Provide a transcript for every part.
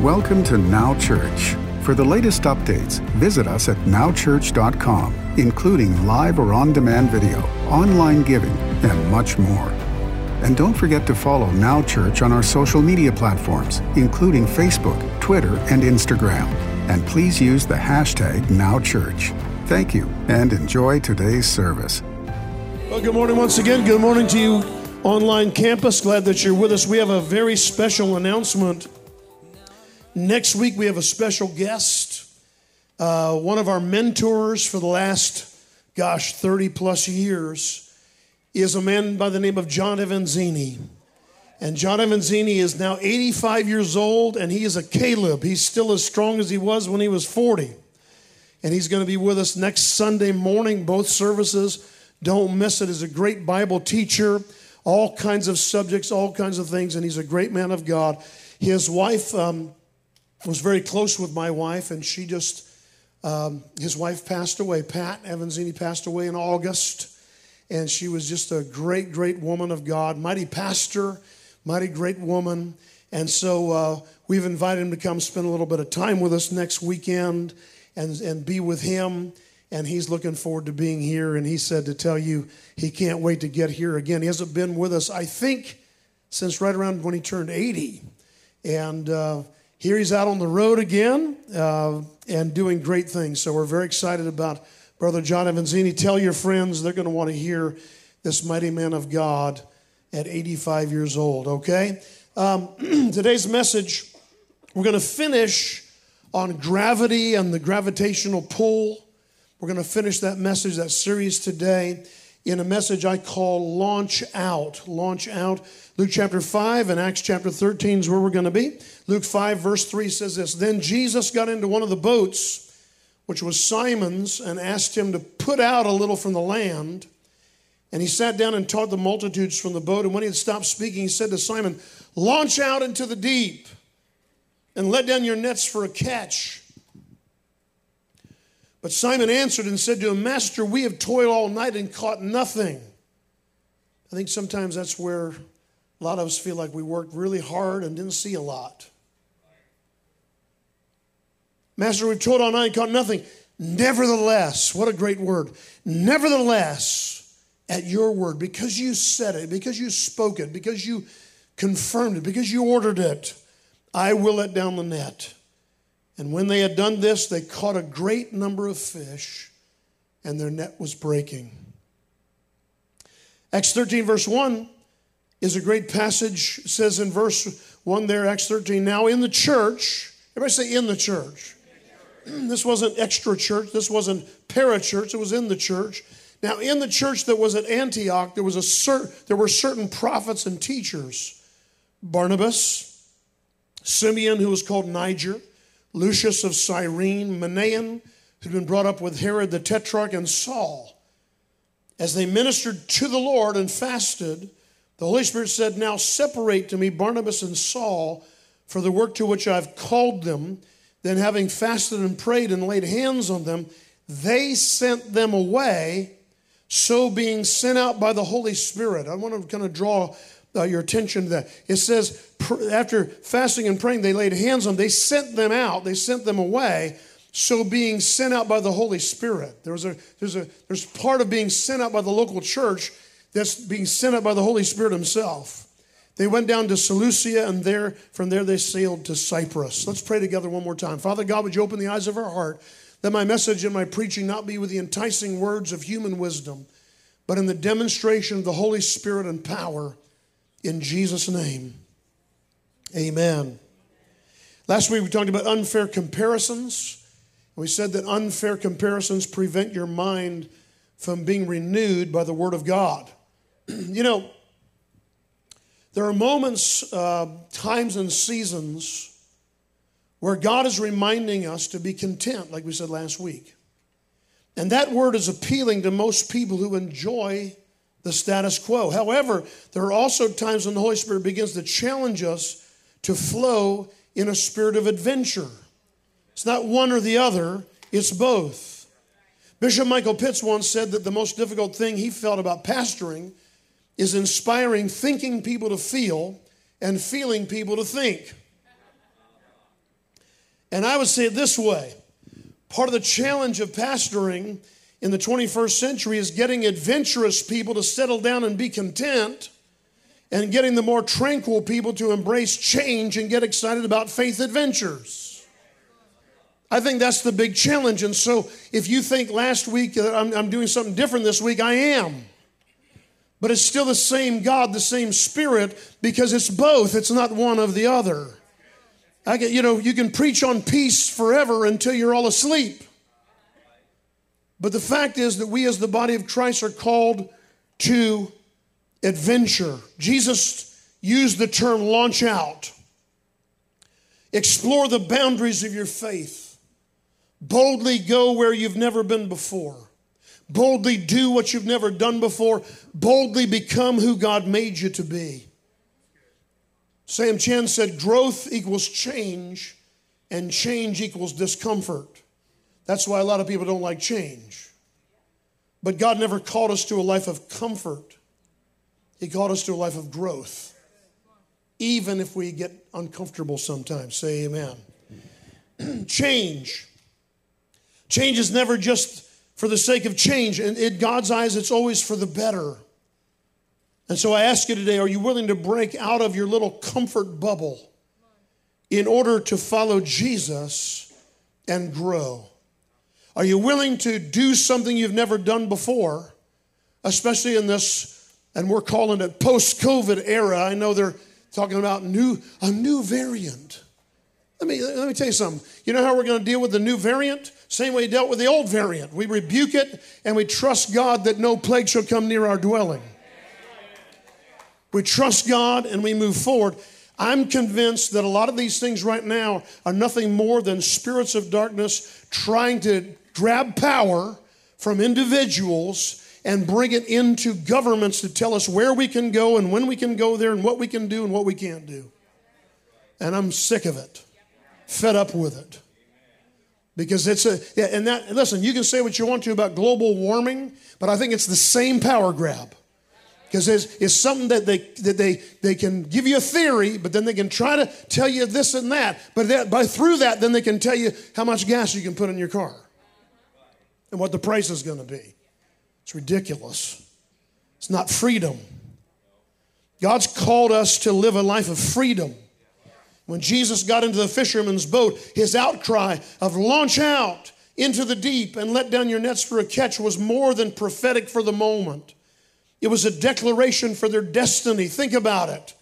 Welcome to Now Church. For the latest updates, visit us at nowchurch.com, including live or on demand video, online giving, and much more. And don't forget to follow Now Church on our social media platforms, including Facebook, Twitter, and Instagram. And please use the hashtag NowChurch. Thank you and enjoy today's service. Well, good morning once again. Good morning to you, online campus. Glad that you're with us. We have a very special announcement. Next week, we have a special guest, uh, one of our mentors for the last, gosh, 30 plus years is a man by the name of John Avanzini. And John Avanzini is now 85 years old, and he is a Caleb. He's still as strong as he was when he was 40. And he's going to be with us next Sunday morning, both services. Don't miss it. He's a great Bible teacher, all kinds of subjects, all kinds of things, and he's a great man of God. His wife um, was very close with my wife, and she just, um, his wife passed away. Pat Avanzini passed away in August, and she was just a great, great woman of God, mighty pastor mighty great woman. And so uh, we've invited him to come spend a little bit of time with us next weekend and, and be with him. And he's looking forward to being here. And he said to tell you he can't wait to get here again. He hasn't been with us, I think, since right around when he turned 80. And uh, here he's out on the road again uh, and doing great things. So we're very excited about Brother John Avanzini. Tell your friends they're going to want to hear this mighty man of God at 85 years old, okay? Um, today's message, we're going to finish on gravity and the gravitational pull. We're going to finish that message, that series today, in a message I call Launch Out. Launch Out. Luke chapter 5 and Acts chapter 13 is where we're going to be. Luke 5, verse 3 says this Then Jesus got into one of the boats, which was Simon's, and asked him to put out a little from the land. And he sat down and taught the multitudes from the boat. And when he had stopped speaking, he said to Simon, Launch out into the deep and let down your nets for a catch. But Simon answered and said to him, Master, we have toiled all night and caught nothing. I think sometimes that's where a lot of us feel like we worked really hard and didn't see a lot. Master, we've toiled all night and caught nothing. Nevertheless, what a great word. Nevertheless, at your word, because you said it, because you spoke it, because you confirmed it, because you ordered it, I will let down the net. And when they had done this, they caught a great number of fish, and their net was breaking. Acts 13, verse 1 is a great passage. It says in verse 1 there, Acts 13, now in the church, everybody say in the church. This wasn't extra church, this wasn't para church, it was in the church. Now, in the church that was at Antioch, there, was a cert, there were certain prophets and teachers Barnabas, Simeon, who was called Niger, Lucius of Cyrene, Manaen, who'd been brought up with Herod the Tetrarch, and Saul. As they ministered to the Lord and fasted, the Holy Spirit said, Now separate to me Barnabas and Saul for the work to which I've called them. Then, having fasted and prayed and laid hands on them, they sent them away so being sent out by the Holy Spirit. I want to kind of draw uh, your attention to that. It says, after fasting and praying, they laid hands on them. They sent them out, they sent them away. So being sent out by the Holy Spirit. There's a, there's a, there's part of being sent out by the local church that's being sent out by the Holy Spirit Himself. They went down to Seleucia, and there, from there, they sailed to Cyprus. Let's pray together one more time. Father God, would you open the eyes of our heart? That my message and my preaching not be with the enticing words of human wisdom, but in the demonstration of the Holy Spirit and power. In Jesus' name, amen. Last week we talked about unfair comparisons. We said that unfair comparisons prevent your mind from being renewed by the Word of God. you know, there are moments, uh, times, and seasons where God is reminding us to be content, like we said last week. And that word is appealing to most people who enjoy the status quo. However, there are also times when the Holy Spirit begins to challenge us to flow in a spirit of adventure. It's not one or the other, it's both. Bishop Michael Pitts once said that the most difficult thing he felt about pastoring is inspiring thinking people to feel and feeling people to think. And I would say it this way part of the challenge of pastoring in the 21st century is getting adventurous people to settle down and be content and getting the more tranquil people to embrace change and get excited about faith adventures. I think that's the big challenge. And so if you think last week that I'm, I'm doing something different this week, I am. But it's still the same God, the same Spirit, because it's both. It's not one of the other. I get, you know, you can preach on peace forever until you're all asleep. But the fact is that we, as the body of Christ, are called to adventure. Jesus used the term launch out. Explore the boundaries of your faith. Boldly go where you've never been before. Boldly do what you've never done before. Boldly become who God made you to be. Sam Chand said growth equals change, and change equals discomfort. That's why a lot of people don't like change. But God never called us to a life of comfort. He called us to a life of growth, even if we get uncomfortable sometimes. Say amen. change. Change is never just for the sake of change. In God's eyes, it's always for the better. And so I ask you today are you willing to break out of your little comfort bubble in order to follow Jesus and grow? Are you willing to do something you've never done before, especially in this and we're calling it post-COVID era. I know they're talking about new a new variant. Let me let me tell you something. You know how we're going to deal with the new variant? Same way we dealt with the old variant. We rebuke it and we trust God that no plague shall come near our dwelling. We trust God and we move forward. I'm convinced that a lot of these things right now are nothing more than spirits of darkness trying to grab power from individuals and bring it into governments to tell us where we can go and when we can go there and what we can do and what we can't do. And I'm sick of it, fed up with it. Because it's a, yeah, and that, listen, you can say what you want to about global warming, but I think it's the same power grab. Because it's, it's something that they, that they, they can give you a theory, but then they can try to tell you this and that. But that, by through that, then they can tell you how much gas you can put in your car and what the price is going to be. It's ridiculous. It's not freedom. God's called us to live a life of freedom. When Jesus got into the fisherman's boat, his outcry of launch out into the deep and let down your nets for a catch was more than prophetic for the moment. It was a declaration for their destiny. Think about it.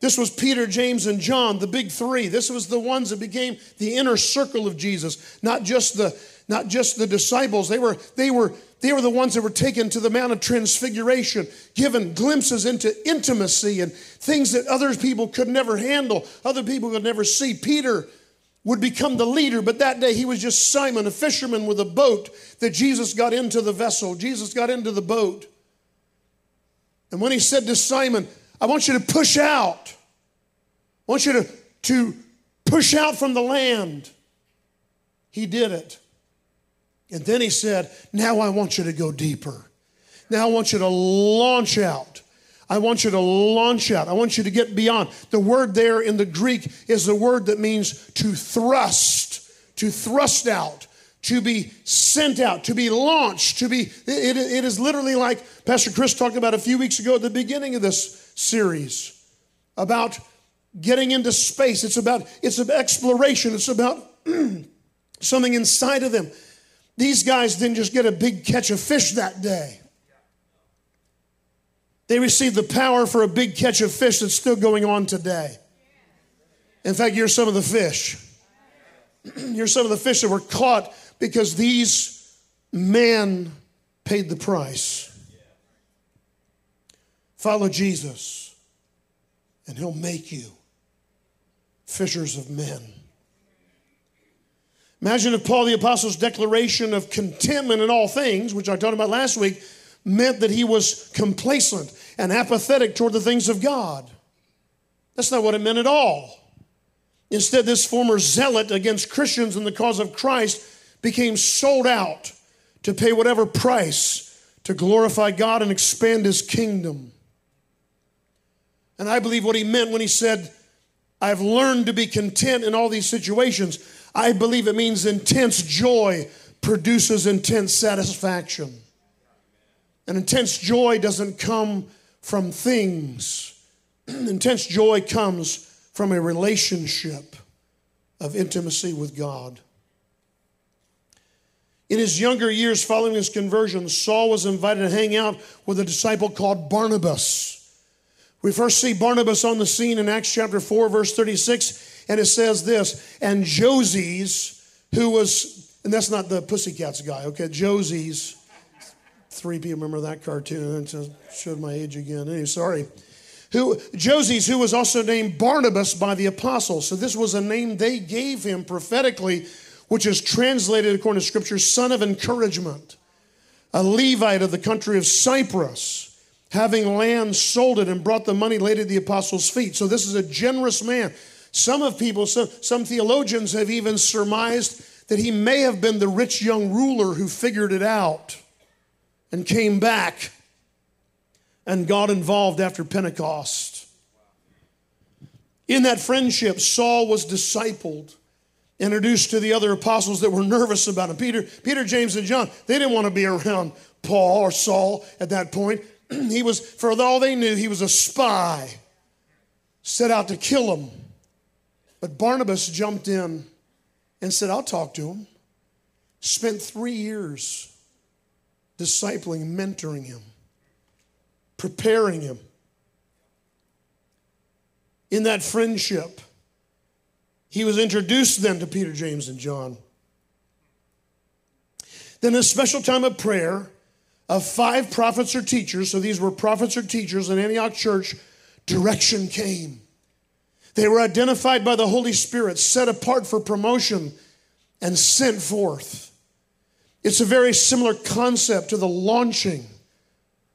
This was Peter, James, and John, the big three. This was the ones that became the inner circle of Jesus, not just the, not just the disciples. They were, they were they were the ones that were taken to the Mount of Transfiguration, given glimpses into intimacy and things that other people could never handle, other people could never see. Peter would become the leader, but that day he was just Simon, a fisherman with a boat that Jesus got into the vessel. Jesus got into the boat. And when he said to Simon, I want you to push out, I want you to, to push out from the land, he did it. And then he said, Now I want you to go deeper. Now I want you to launch out. I want you to launch out. I want you to get beyond. The word there in the Greek is the word that means to thrust, to thrust out, to be sent out, to be launched, to be. It, it is literally like Pastor Chris talked about a few weeks ago at the beginning of this series about getting into space. It's about it's about exploration. It's about something inside of them. These guys didn't just get a big catch of fish that day. They received the power for a big catch of fish that's still going on today. In fact, you're some of the fish. you're some of the fish that were caught because these men paid the price. Follow Jesus, and he'll make you fishers of men. Imagine if Paul the Apostle's declaration of contentment in all things, which I talked about last week, meant that he was complacent and apathetic toward the things of God. That's not what it meant at all. Instead, this former zealot against Christians in the cause of Christ became sold out to pay whatever price to glorify God and expand his kingdom. And I believe what he meant when he said, I've learned to be content in all these situations. I believe it means intense joy produces intense satisfaction. And intense joy doesn't come from things, intense joy comes from a relationship of intimacy with God. In his younger years following his conversion, Saul was invited to hang out with a disciple called Barnabas. We first see Barnabas on the scene in Acts chapter 4, verse 36, and it says this And Joses, who was, and that's not the Pussycats guy, okay? Joses, three people remember that cartoon. I showed my age again. Anyway, sorry. Who, Joses, who was also named Barnabas by the apostles. So this was a name they gave him prophetically, which is translated according to scripture, son of encouragement. A Levite of the country of Cyprus having land, sold it, and brought the money laid at the apostles' feet. So this is a generous man. Some of people, some, some theologians have even surmised that he may have been the rich young ruler who figured it out and came back and got involved after Pentecost. In that friendship, Saul was discipled, introduced to the other apostles that were nervous about him. Peter, Peter, James, and John, they didn't want to be around Paul or Saul at that point. he was, for all they knew, he was a spy set out to kill him. But Barnabas jumped in and said, I'll talk to him. Spent three years discipling, mentoring him, preparing him. In that friendship, he was introduced then to Peter, James, and John. Then a special time of prayer, of five prophets or teachers, so these were prophets or teachers in Antioch church, direction came. They were identified by the Holy Spirit, set apart for promotion, and sent forth. It's a very similar concept to the launching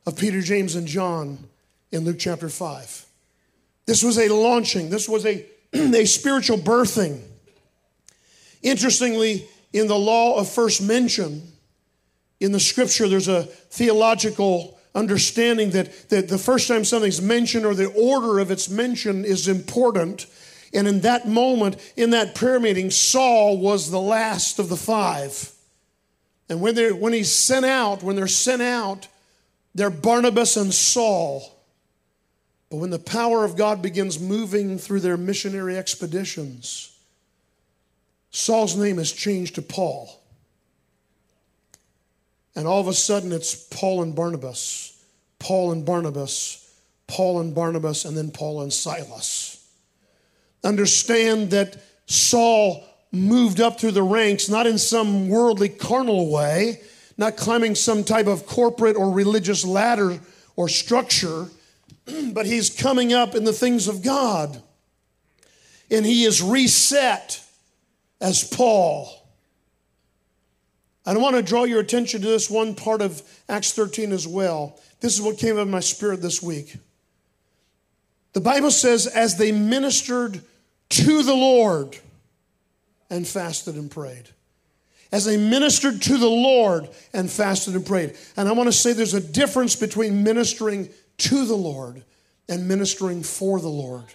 of Peter, James, and John in Luke chapter 5. This was a launching, this was a, a spiritual birthing. Interestingly, in the law of first mention, in the scripture, there's a theological understanding that, that the first time something's mentioned or the order of its mention is important. And in that moment, in that prayer meeting, Saul was the last of the five. And when, they're, when he's sent out, when they're sent out, they're Barnabas and Saul. But when the power of God begins moving through their missionary expeditions, Saul's name is changed to Paul. And all of a sudden, it's Paul and Barnabas, Paul and Barnabas, Paul and Barnabas, and then Paul and Silas. Understand that Saul moved up through the ranks, not in some worldly, carnal way, not climbing some type of corporate or religious ladder or structure, but he's coming up in the things of God. And he is reset as Paul. I want to draw your attention to this one part of Acts 13 as well. This is what came of my spirit this week. The Bible says, as they ministered to the Lord and fasted and prayed. As they ministered to the Lord and fasted and prayed. And I want to say there's a difference between ministering to the Lord and ministering for the Lord.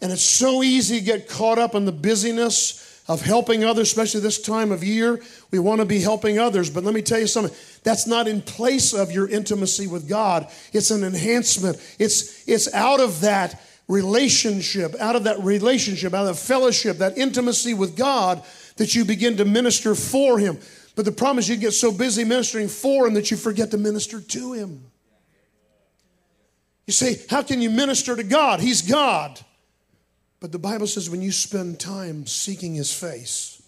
And it's so easy to get caught up in the busyness of helping others, especially this time of year. We want to be helping others. But let me tell you something that's not in place of your intimacy with God, it's an enhancement. It's, it's out of that relationship, out of that relationship, out of that fellowship, that intimacy with God that you begin to minister for Him. But the problem is you get so busy ministering for Him that you forget to minister to Him. You say, How can you minister to God? He's God. But the Bible says when you spend time seeking His face,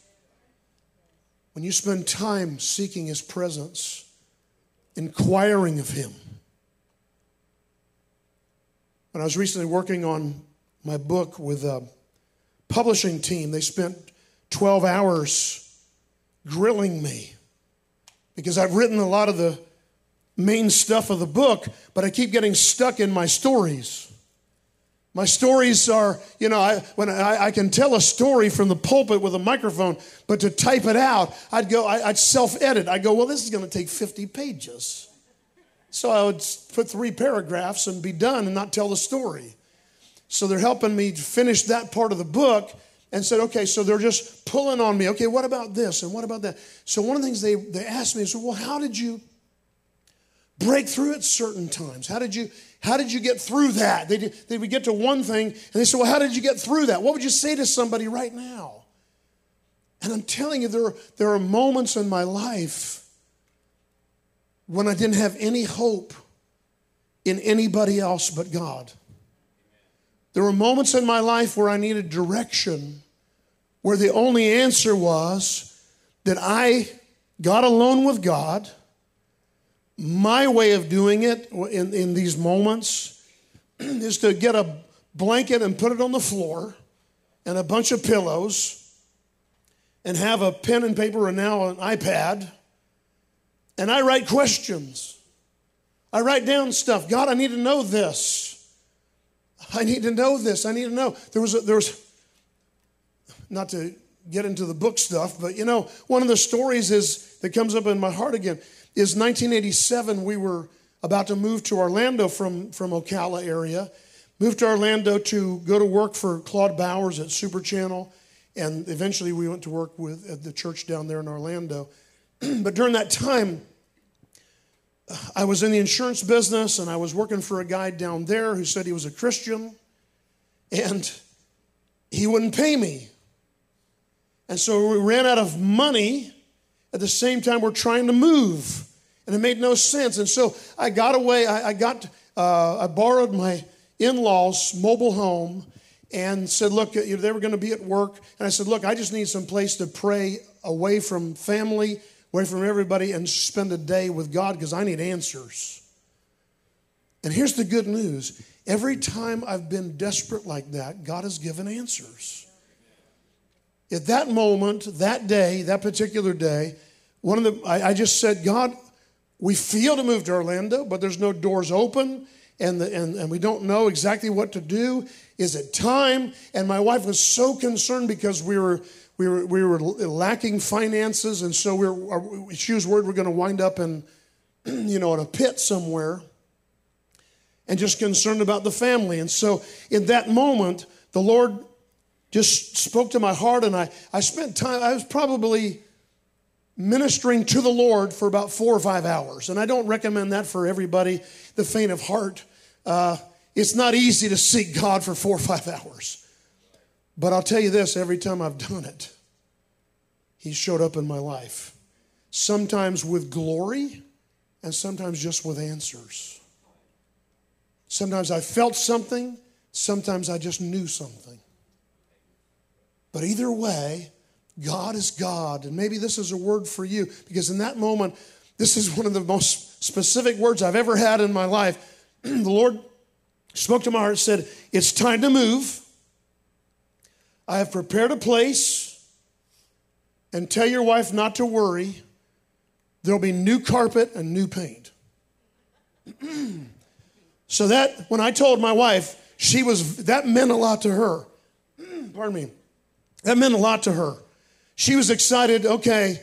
when you spend time seeking His presence, inquiring of Him. When I was recently working on my book with a publishing team, they spent 12 hours grilling me because I've written a lot of the main stuff of the book, but I keep getting stuck in my stories. My stories are, you know, I, when I, I, can tell a story from the pulpit with a microphone, but to type it out, I'd go, I, would self-edit. I'd go, well, this is going to take 50 pages. So I would put three paragraphs and be done and not tell the story. So they're helping me finish that part of the book and said, okay, so they're just pulling on me. Okay, what about this and what about that? So one of the things they, they asked me is, well, how did you break through at certain times? How did you how did you get through that? They, they would get to one thing and they said, well, how did you get through that? What would you say to somebody right now? And I'm telling you, there there are moments in my life when I didn't have any hope in anybody else but God. There were moments in my life where I needed direction, where the only answer was that I got alone with God. My way of doing it in, in these moments is to get a blanket and put it on the floor and a bunch of pillows and have a pen and paper and now an iPad and I write questions. I write down stuff. God, I need to know this. I need to know this. I need to know. There was, a, there was, not to get into the book stuff, but you know, one of the stories is that comes up in my heart again is 1987. We were about to move to Orlando from from Ocala area, moved to Orlando to go to work for Claude Bowers at Super Channel, and eventually we went to work with at the church down there in Orlando. but during that time, I was in the insurance business and I was working for a guy down there who said he was a Christian and he wouldn't pay me. And so we ran out of money at the same time we're trying to move. And it made no sense. And so I got away, I, I got, uh, I borrowed my in law's mobile home and said, Look, they were going to be at work. And I said, Look, I just need some place to pray away from family away from everybody and spend a day with God because I need answers. And here's the good news every time I've been desperate like that, God has given answers. At that moment, that day, that particular day, one of the I, I just said, God, we feel to move to Orlando, but there's no doors open, and, the, and, and we don't know exactly what to do. Is it time? And my wife was so concerned because we were we were, we were lacking finances, and so we were, she was worried we're going to wind up in, you know, in a pit somewhere, and just concerned about the family. And so in that moment, the Lord just spoke to my heart, and I, I spent time, I was probably ministering to the Lord for about four or five hours. And I don't recommend that for everybody, the faint of heart. Uh, it's not easy to seek God for four or five hours. But I'll tell you this every time I've done it, He showed up in my life. Sometimes with glory, and sometimes just with answers. Sometimes I felt something, sometimes I just knew something. But either way, God is God. And maybe this is a word for you because in that moment, this is one of the most specific words I've ever had in my life. the Lord spoke to my heart and said, It's time to move. I have prepared a place, and tell your wife not to worry. There'll be new carpet and new paint. so that when I told my wife, she was that meant a lot to her. Pardon me. That meant a lot to her. She was excited, okay,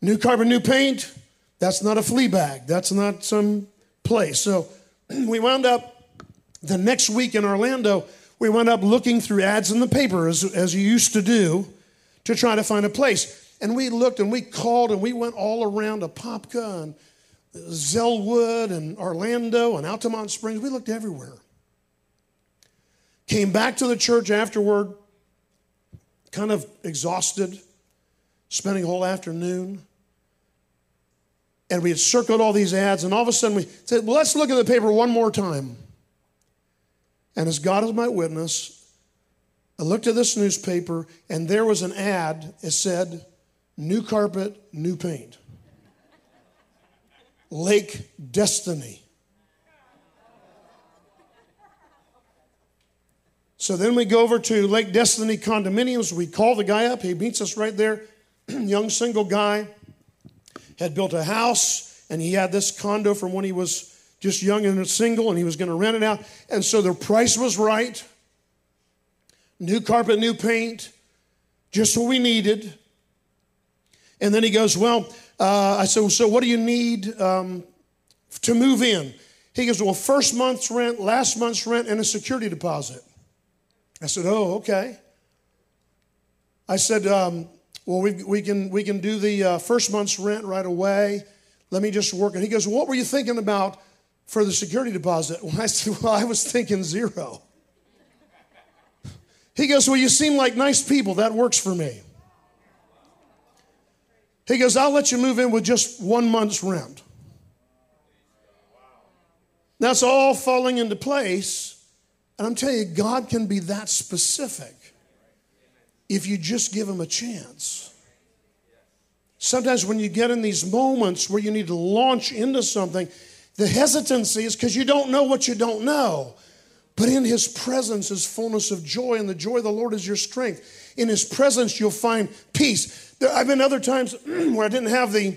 new carpet, new paint. That's not a flea bag. That's not some place. So we wound up the next week in Orlando we went up looking through ads in the paper, as, as you used to do, to try to find a place. And we looked and we called and we went all around Apopka and Zellwood and Orlando and Altamonte Springs. We looked everywhere. Came back to the church afterward, kind of exhausted, spending a whole afternoon. And we had circled all these ads, and all of a sudden we said, Well, let's look at the paper one more time. And as God is my witness, I looked at this newspaper and there was an ad. It said, New carpet, new paint. Lake Destiny. So then we go over to Lake Destiny condominiums. We call the guy up. He meets us right there. Young single guy had built a house and he had this condo from when he was just young and single, and he was going to rent it out. And so the price was right. New carpet, new paint, just what we needed. And then he goes, Well, uh, I said, well, So what do you need um, to move in? He goes, Well, first month's rent, last month's rent, and a security deposit. I said, Oh, okay. I said, um, Well, we, we, can, we can do the uh, first month's rent right away. Let me just work. And he goes, What were you thinking about for the security deposit? Well, I said, Well, I was thinking zero. He goes, Well, you seem like nice people. That works for me. He goes, I'll let you move in with just one month's rent. That's all falling into place. And I'm telling you, God can be that specific if you just give Him a chance. Sometimes when you get in these moments where you need to launch into something, the hesitancy is because you don't know what you don't know. But in His presence is fullness of joy, and the joy of the Lord is your strength. In His presence, you'll find peace. There, I've been other times where I didn't have the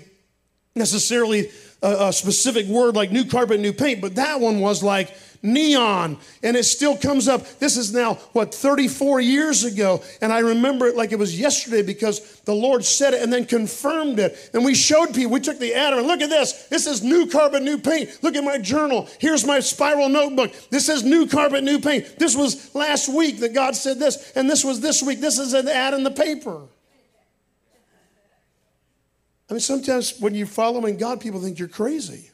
necessarily a, a specific word like new carpet, new paint, but that one was like neon and it still comes up. This is now what 34 years ago and i remember it like it was yesterday because the lord said it and then confirmed it. And we showed people we took the ad and look at this. This is new carpet new paint. Look at my journal. Here's my spiral notebook. This is new carpet new paint. This was last week that god said this and this was this week. This is an ad in the paper I mean, sometimes when you're following God, people think you're crazy.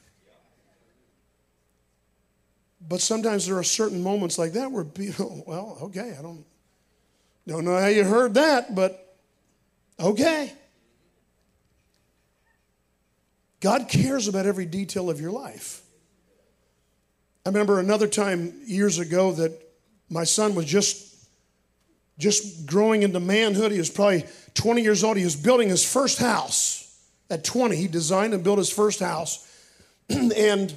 But sometimes there are certain moments like that where people, well, okay, I don't, don't know how you heard that, but okay. God cares about every detail of your life. I remember another time years ago that my son was just just growing into manhood. He was probably 20 years old. He was building his first house. At 20, he designed and built his first house. and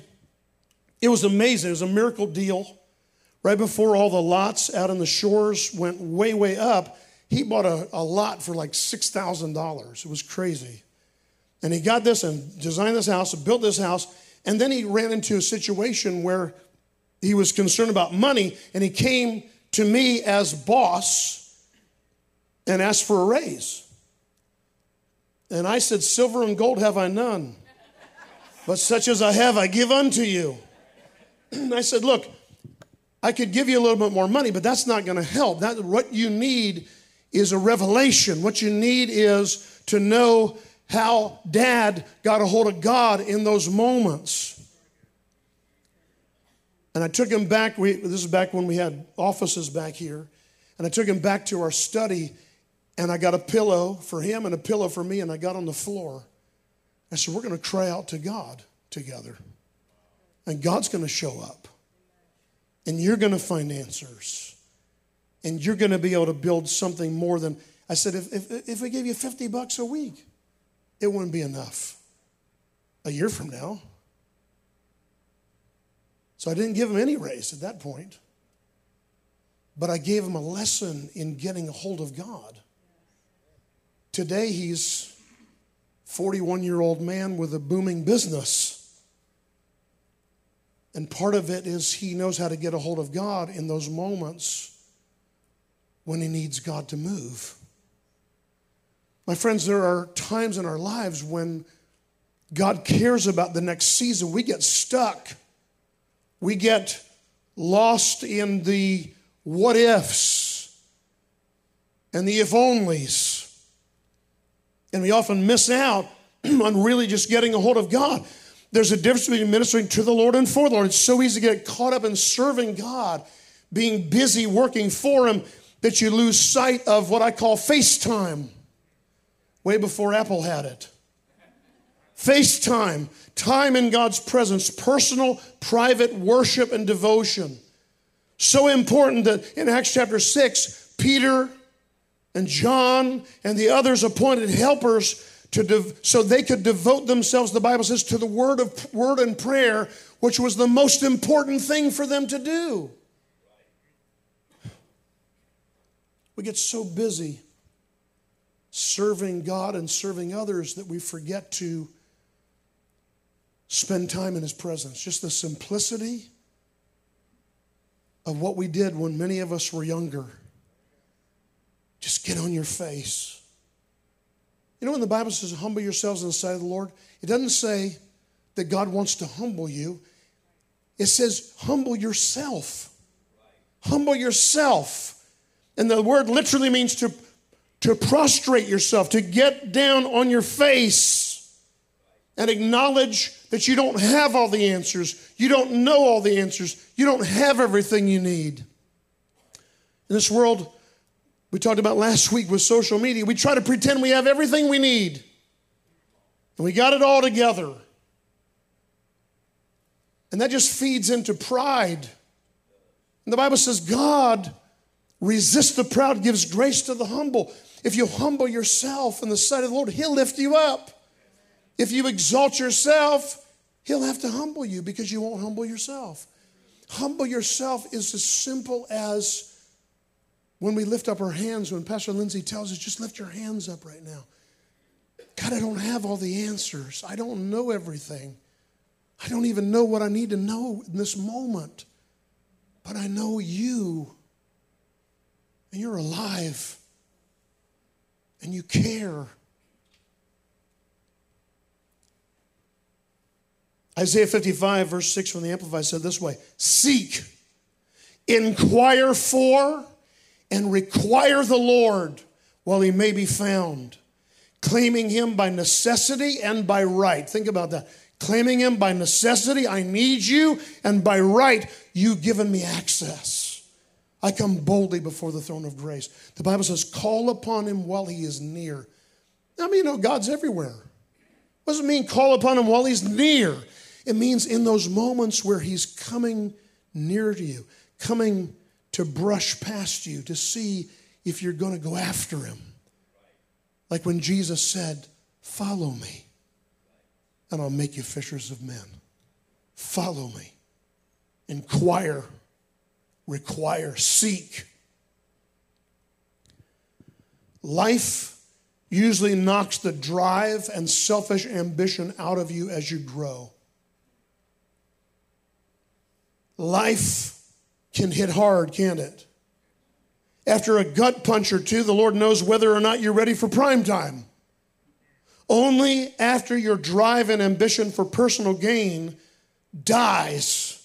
it was amazing. It was a miracle deal. Right before all the lots out on the shores went way, way up, he bought a, a lot for like $6,000. It was crazy. And he got this and designed this house and built this house. And then he ran into a situation where he was concerned about money and he came to me as boss and asked for a raise. And I said, Silver and gold have I none, but such as I have, I give unto you. And I said, Look, I could give you a little bit more money, but that's not going to help. That, what you need is a revelation. What you need is to know how dad got a hold of God in those moments. And I took him back, we, this is back when we had offices back here, and I took him back to our study and I got a pillow for him and a pillow for me, and I got on the floor. I said, We're going to cry out to God together. And God's going to show up. And you're going to find answers. And you're going to be able to build something more than. I said, if, if, if we gave you 50 bucks a week, it wouldn't be enough a year from now. So I didn't give him any raise at that point. But I gave him a lesson in getting a hold of God. Today, he's 41 year old man with a booming business. And part of it is he knows how to get a hold of God in those moments when he needs God to move. My friends, there are times in our lives when God cares about the next season. We get stuck, we get lost in the what ifs and the if onlys. And we often miss out on really just getting a hold of God. There's a difference between ministering to the Lord and for the Lord. It's so easy to get caught up in serving God, being busy working for Him, that you lose sight of what I call FaceTime, way before Apple had it. FaceTime, time in God's presence, personal, private worship and devotion. So important that in Acts chapter 6, Peter, and John and the others appointed helpers to dev- so they could devote themselves, the Bible says, to the word of word and prayer, which was the most important thing for them to do. We get so busy serving God and serving others that we forget to spend time in His presence. Just the simplicity of what we did when many of us were younger just get on your face. You know, when the Bible says, humble yourselves in the sight of the Lord, it doesn't say that God wants to humble you, it says, humble yourself. Humble yourself. And the word literally means to, to prostrate yourself, to get down on your face and acknowledge that you don't have all the answers. You don't know all the answers. You don't have everything you need. In this world, we talked about last week with social media, we try to pretend we have everything we need. And we got it all together. And that just feeds into pride. And the Bible says, God resists the proud, gives grace to the humble. If you humble yourself in the sight of the Lord, He'll lift you up. If you exalt yourself, He'll have to humble you because you won't humble yourself. Humble yourself is as simple as when we lift up our hands, when Pastor Lindsay tells us, just lift your hands up right now. God, I don't have all the answers. I don't know everything. I don't even know what I need to know in this moment. But I know you, and you're alive, and you care. Isaiah 55, verse 6 from the Amplified said this way Seek, inquire for, and require the Lord while he may be found claiming him by necessity and by right. Think about that. Claiming him by necessity, I need you, and by right, you've given me access. I come boldly before the throne of grace. The Bible says, call upon him while he is near. I mean, you know, God's everywhere. What does it mean, call upon him while he's near? It means in those moments where he's coming near to you, coming to brush past you to see if you're going to go after him. Like when Jesus said, Follow me, and I'll make you fishers of men. Follow me. Inquire, require, seek. Life usually knocks the drive and selfish ambition out of you as you grow. Life can hit hard, can't it? After a gut punch or two, the Lord knows whether or not you're ready for prime time. Only after your drive and ambition for personal gain dies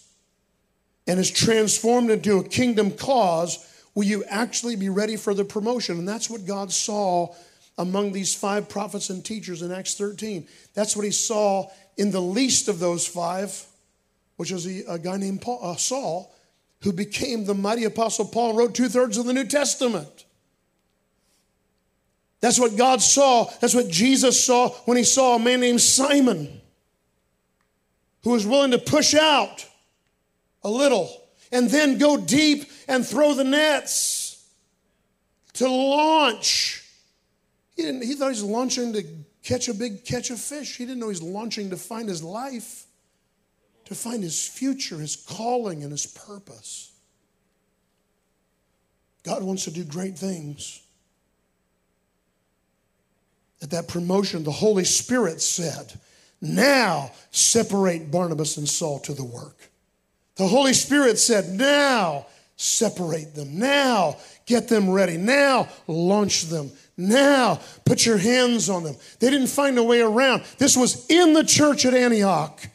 and is transformed into a kingdom cause will you actually be ready for the promotion. And that's what God saw among these five prophets and teachers in Acts 13. That's what he saw in the least of those five, which was a, a guy named Paul, uh, Saul who became the mighty apostle Paul wrote two thirds of the New Testament. That's what God saw. That's what Jesus saw when he saw a man named Simon who was willing to push out a little and then go deep and throw the nets to launch. He, didn't, he thought he was launching to catch a big catch of fish. He didn't know he was launching to find his life to find his future, his calling, and his purpose. God wants to do great things. At that promotion, the Holy Spirit said, Now separate Barnabas and Saul to the work. The Holy Spirit said, Now separate them. Now get them ready. Now launch them. Now put your hands on them. They didn't find a way around. This was in the church at Antioch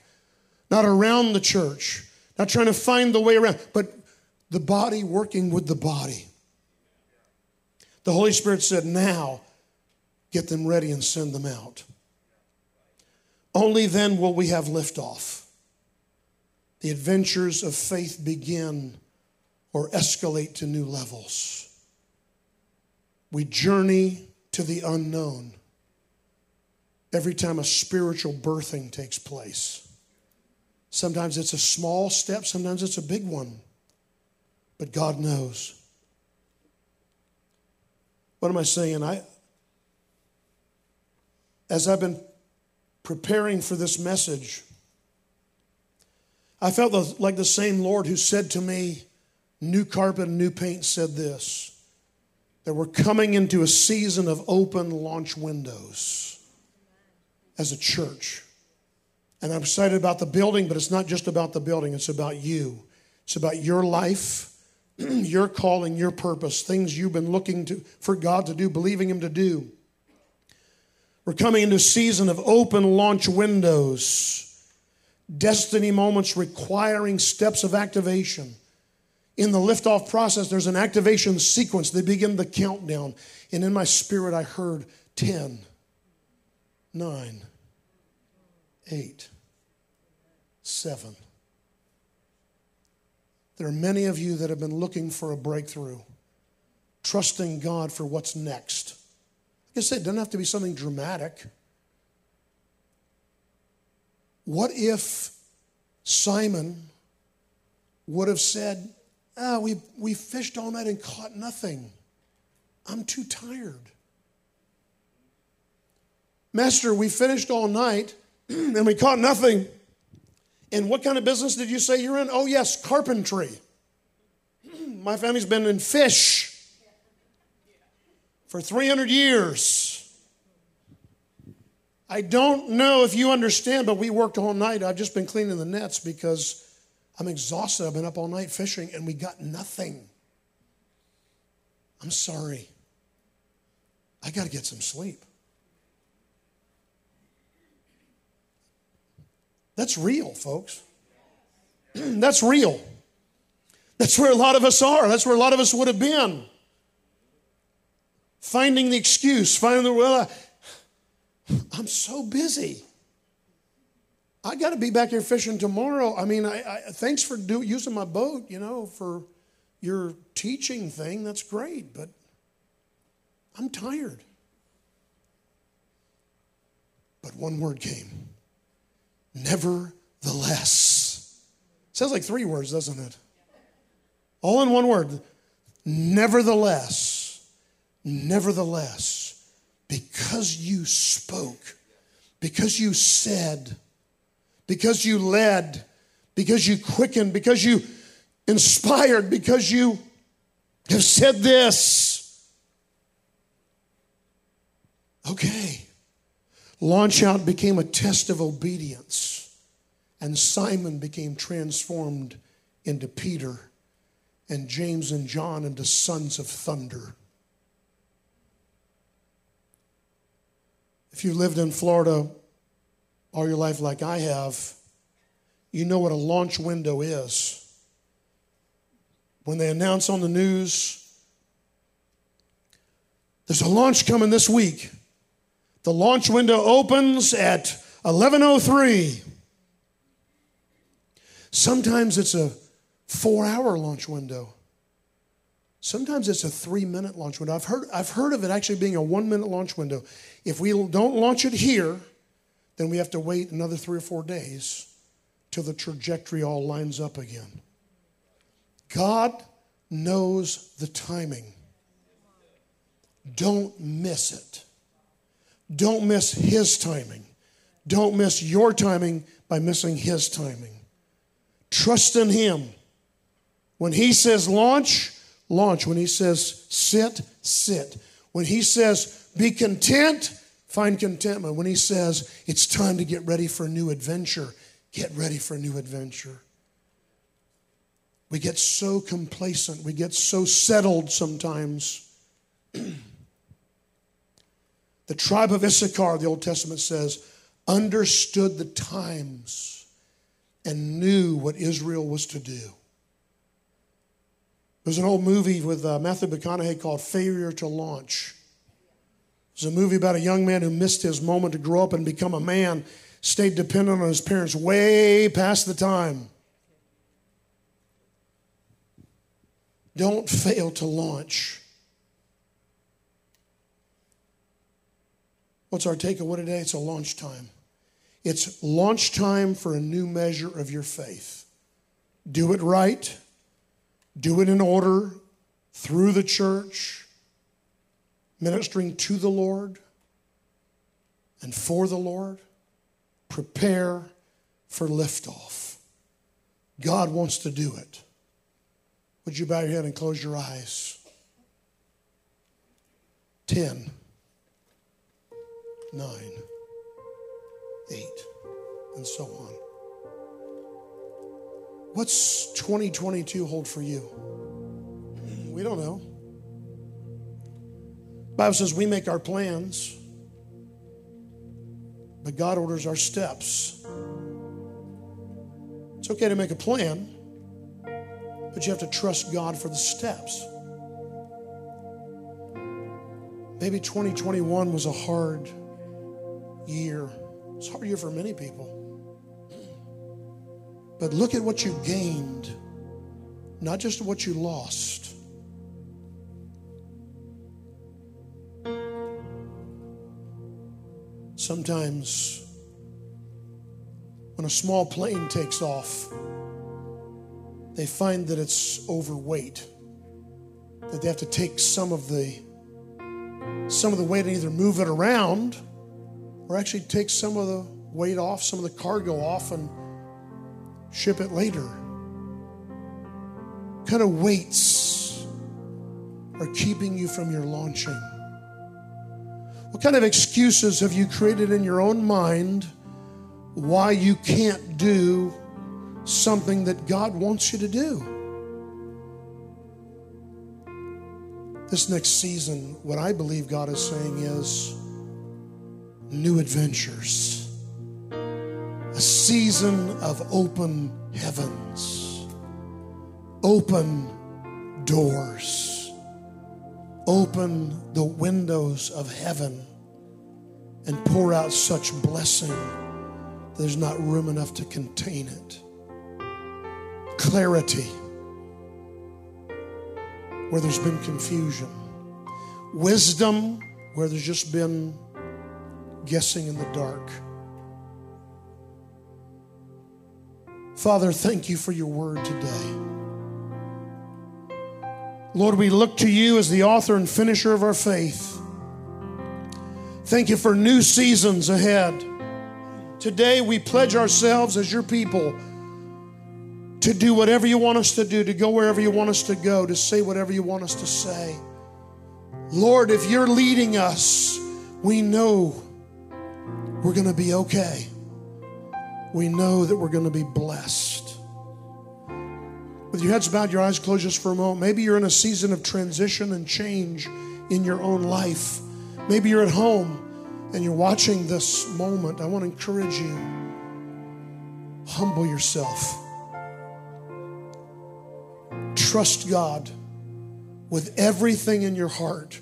not around the church, not trying to find the way around, but the body working with the body. The Holy Spirit said, Now get them ready and send them out. Only then will we have liftoff. The adventures of faith begin or escalate to new levels. We journey to the unknown every time a spiritual birthing takes place. Sometimes it's a small step, sometimes it's a big one. But God knows. What am I saying? I as I've been preparing for this message, I felt like the same Lord who said to me, New carpet new paint said this that we're coming into a season of open launch windows as a church. And I'm excited about the building, but it's not just about the building, it's about you. It's about your life, your calling, your purpose, things you've been looking to, for God to do, believing Him to do. We're coming into a season of open launch windows, destiny moments requiring steps of activation. in the liftoff process, there's an activation sequence. They begin the countdown. And in my spirit, I heard 10, 9, 8, 7. There are many of you that have been looking for a breakthrough, trusting God for what's next. Like I said, it doesn't have to be something dramatic. What if Simon would have said, ah, we, we fished all night and caught nothing. I'm too tired. Master, we finished all night and we caught nothing. And what kind of business did you say you're in? Oh, yes, carpentry. My family's been in fish for 300 years. I don't know if you understand, but we worked all night. I've just been cleaning the nets because I'm exhausted. I've been up all night fishing and we got nothing. I'm sorry. I got to get some sleep. That's real, folks. That's real. That's where a lot of us are. That's where a lot of us would have been. Finding the excuse, finding the, well, I'm so busy. I got to be back here fishing tomorrow. I mean, I, I, thanks for do, using my boat, you know, for your teaching thing. That's great, but I'm tired. But one word came nevertheless. Sounds like three words, doesn't it? All in one word. Nevertheless, nevertheless, because you spoke, because you said, because you led, because you quickened, because you inspired, because you have said this. Okay. Launch out became a test of obedience, and Simon became transformed into Peter, and James and John into sons of thunder. If you lived in Florida all your life like I have, you know what a launch window is. When they announce on the news, there's a launch coming this week. The launch window opens at 11:03. Sometimes it's a 4-hour launch window. Sometimes it's a 3-minute launch window. I've heard I've heard of it actually being a 1-minute launch window. If we don't launch it here, then we have to wait another 3 or 4 days till the trajectory all lines up again. God knows the timing. Don't miss it. Don't miss His timing. Don't miss your timing by missing His timing. Trust in Him. When He says launch, launch. When He says sit, sit. When He says be content, find contentment. When He says it's time to get ready for a new adventure, get ready for a new adventure. We get so complacent, we get so settled sometimes. The tribe of Issachar, the Old Testament says, understood the times and knew what Israel was to do. There's an old movie with uh, Matthew McConaughey called Failure to Launch. It's a movie about a young man who missed his moment to grow up and become a man, stayed dependent on his parents way past the time. Don't fail to launch. What's our takeaway today? It's a launch time. It's launch time for a new measure of your faith. Do it right, do it in order through the church, ministering to the Lord and for the Lord. Prepare for liftoff. God wants to do it. Would you bow your head and close your eyes? 10 nine, eight, and so on. What's 2022 hold for you? We don't know. Bible says we make our plans, but God orders our steps. It's okay to make a plan, But you have to trust God for the steps. Maybe 2021 was a hard year. It's hard year for many people. But look at what you gained, not just what you lost. Sometimes when a small plane takes off, they find that it's overweight, that they have to take some of the some of the weight and either move it around or actually take some of the weight off, some of the cargo off, and ship it later. What kind of weights are keeping you from your launching? What kind of excuses have you created in your own mind why you can't do something that God wants you to do? This next season, what I believe God is saying is new adventures, a season of open heavens, open doors, open the windows of heaven, and pour out such blessing there's not room enough to contain it. Clarity where there's been confusion, wisdom where there's just been guessing in the dark. Father, thank you for your word today. Lord, we look to you as the author and finisher of our faith. Thank you for new seasons ahead. Today we pledge ourselves as your people to do whatever you want us to do, to go wherever you want us to go, to say whatever you want us to say. Lord, if you're leading us, we know we're going to be okay. We know that we're going to be blessed. With your heads bowed, your eyes closed just for a moment, maybe you're in a season of transition and change in your own life. Maybe you're at home and you're watching this moment. I want to encourage you humble yourself trust God with everything in your heart,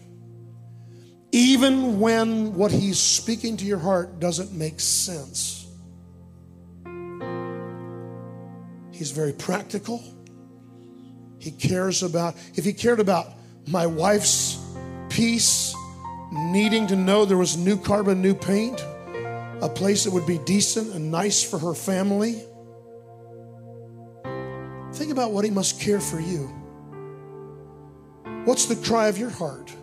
even when what He's speaking to your heart doesn't make sense. He's very practical. He cares about, if He cared about my wife's peace, needing to know there was new carbon, new paint, a place that would be decent and nice for her family Think about what He must care for you. What's the cry of your heart?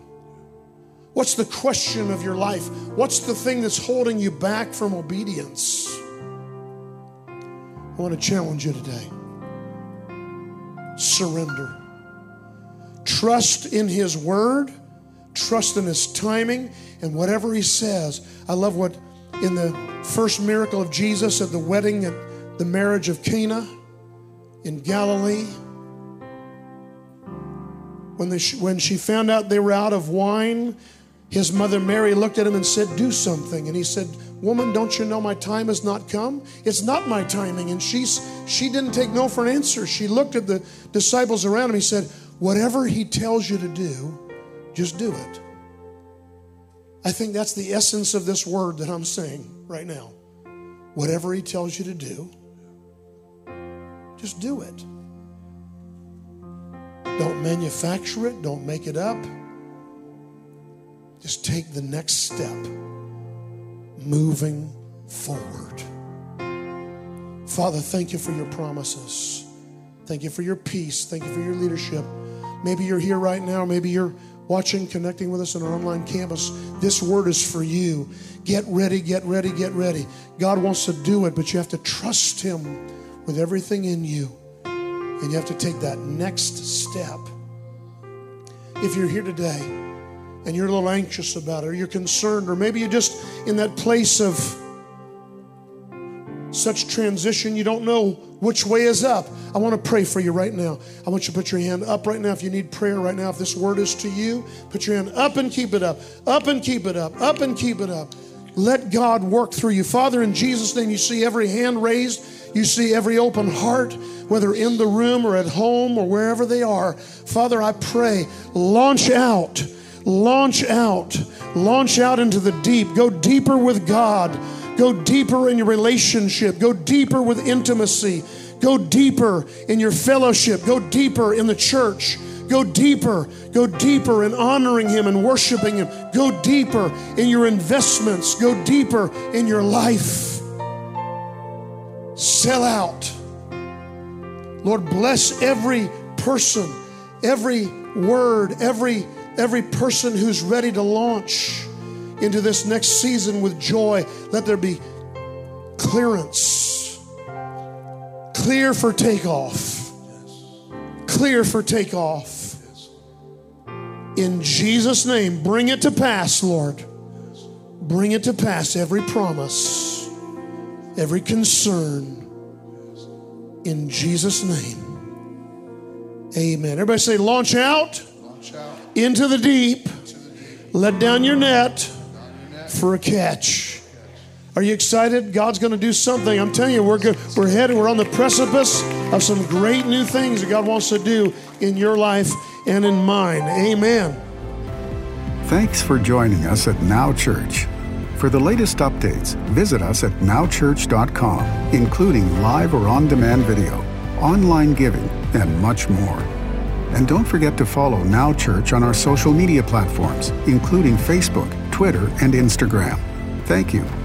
What's the question of your life? What's the thing that's holding you back from obedience? I want to challenge you today. Surrender. Trust in His Word, trust in His timing, and whatever He says. I love what in the first miracle of Jesus at the wedding at the marriage of Cana in Galilee. When, when she found out they were out of wine, his mother Mary looked at him and said, Do something. And he said, Woman, don't you know my time has not come? It's not my timing. And she's, she didn't take no for an answer. She looked at the disciples around him. He said, Whatever he tells you to do, just do it. I think that's the essence of this word that I'm saying right now. Whatever he tells you to do, just do it. Don't manufacture it, don't make it up. Just take the next step, moving forward. Father, thank you for your promises. Thank you for your peace. Thank you for your leadership. Maybe you're here right now, maybe you're watching, connecting with us on our online campus. This word is for you. Get ready, get ready, get ready. God wants to do it, but you have to trust Him with everything in you. And you have to take that next step. If you're here today and you're a little anxious about it, or you're concerned, or maybe you're just in that place of such transition, you don't know which way is up. I want to pray for you right now. I want you to put your hand up right now if you need prayer right now. If this word is to you, put your hand up and keep it up, up and keep it up, up and keep it up. Let God work through you. Father, in Jesus' name, you see every hand raised You see every open heart, whether in the room or at home or wherever they are. Father, I pray, launch out, launch out, launch out into the deep. Go deeper with God. Go deeper in your relationship. Go deeper with intimacy. Go deeper in your fellowship. Go deeper in the church. Go deeper. Go deeper in honoring Him and worshiping Him. Go deeper in your investments. Go deeper in your life. Sell out. Lord, bless every person, every word, every every person who's ready to launch into this next season with joy. Let there be clearance. Clear for takeoff. Clear for takeoff. In Jesus' name, bring it to pass, Lord. Bring it to pass every promise, every concern. In Jesus' name. Amen. Everybody say, launch out, Launch out into the deep, let down your net Down your net. for a catch. Are you excited? God's going to do something. I'm telling you, we're good. We're headed. We're on the precipice of some great new things that God wants to do in your life and in mine. Amen. Thanks for joining us at Now Church. For the latest updates, visit us at nowchurch.com, including live or on demand video, online giving, and much more. And don't forget to follow Now Church on our social media platforms, including Facebook, Twitter, and Instagram. Thank you